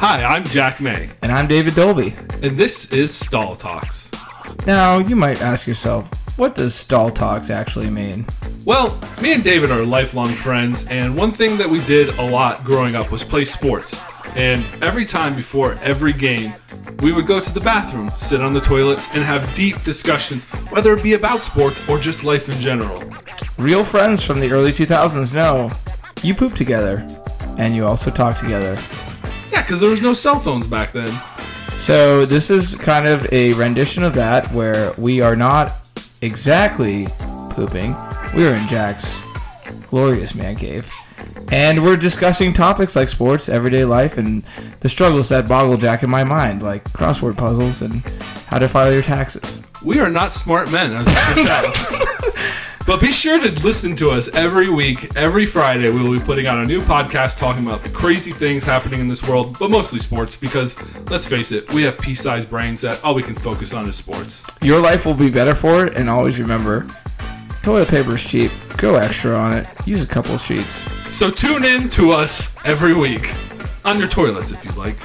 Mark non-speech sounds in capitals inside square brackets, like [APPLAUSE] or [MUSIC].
Hi, I'm Jack May, And I'm David Dolby. and this is Stall Talks. Now, you might ask yourself, what does stall talks actually mean? Well, me and David are lifelong friends, and one thing that we did a lot growing up was play sports. And every time before every game, we would go to the bathroom, sit on the toilets, and have deep discussions, whether it be about sports or just life in general. Real friends from the early 2000s know you poop together, and you also talk together. Because there was no cell phones back then. So, this is kind of a rendition of that where we are not exactly pooping. We are in Jack's glorious man cave. And we're discussing topics like sports, everyday life, and the struggles that boggle Jack in my mind, like crossword puzzles and how to file your taxes. We are not smart men, as you. [LAUGHS] But be sure to listen to us every week, every Friday. We will be putting out a new podcast talking about the crazy things happening in this world, but mostly sports because, let's face it, we have pea sized brains that all we can focus on is sports. Your life will be better for it, and always remember toilet paper is cheap. Go extra on it. Use a couple sheets. So tune in to us every week on your toilets if you'd like.